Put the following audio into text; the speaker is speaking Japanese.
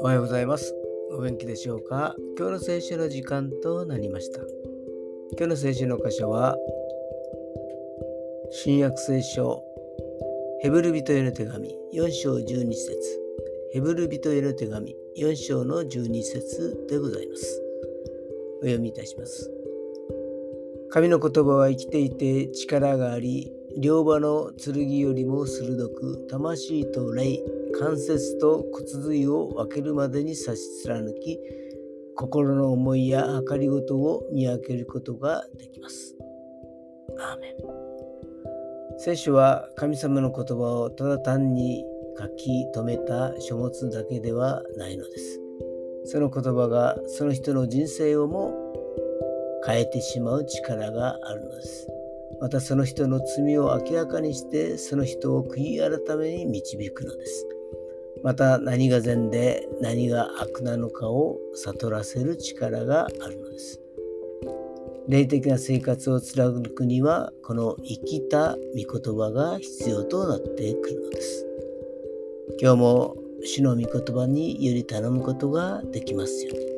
おはようございます。お元気でしょうか？今日の聖書の時間となりました。今日の聖書の箇所は、新約聖書、ヘブル人への手紙4章12節ヘブル人への手紙4章の12節でございます。お読みいたします。神の言葉は生きていて力があり、両刃の剣よりも鋭く、魂と霊、関節と骨髄を分けるまでに差し貫き、心の思いや計りごとを見分けることができます。アーメン。聖書は神様の言葉をただ単に書き留めた書物だけではないのです。その言葉がその人の人生をも変えてしまう力があるのです。またその人の罪を明らかにしてその人を悔い改めに導くのです。また何が善で何が悪なのかを悟らせる力があるのです。霊的な生活を貫くにはこの生きた御言葉が必要となってくるのです。今日も主の御言葉により頼むことができますように。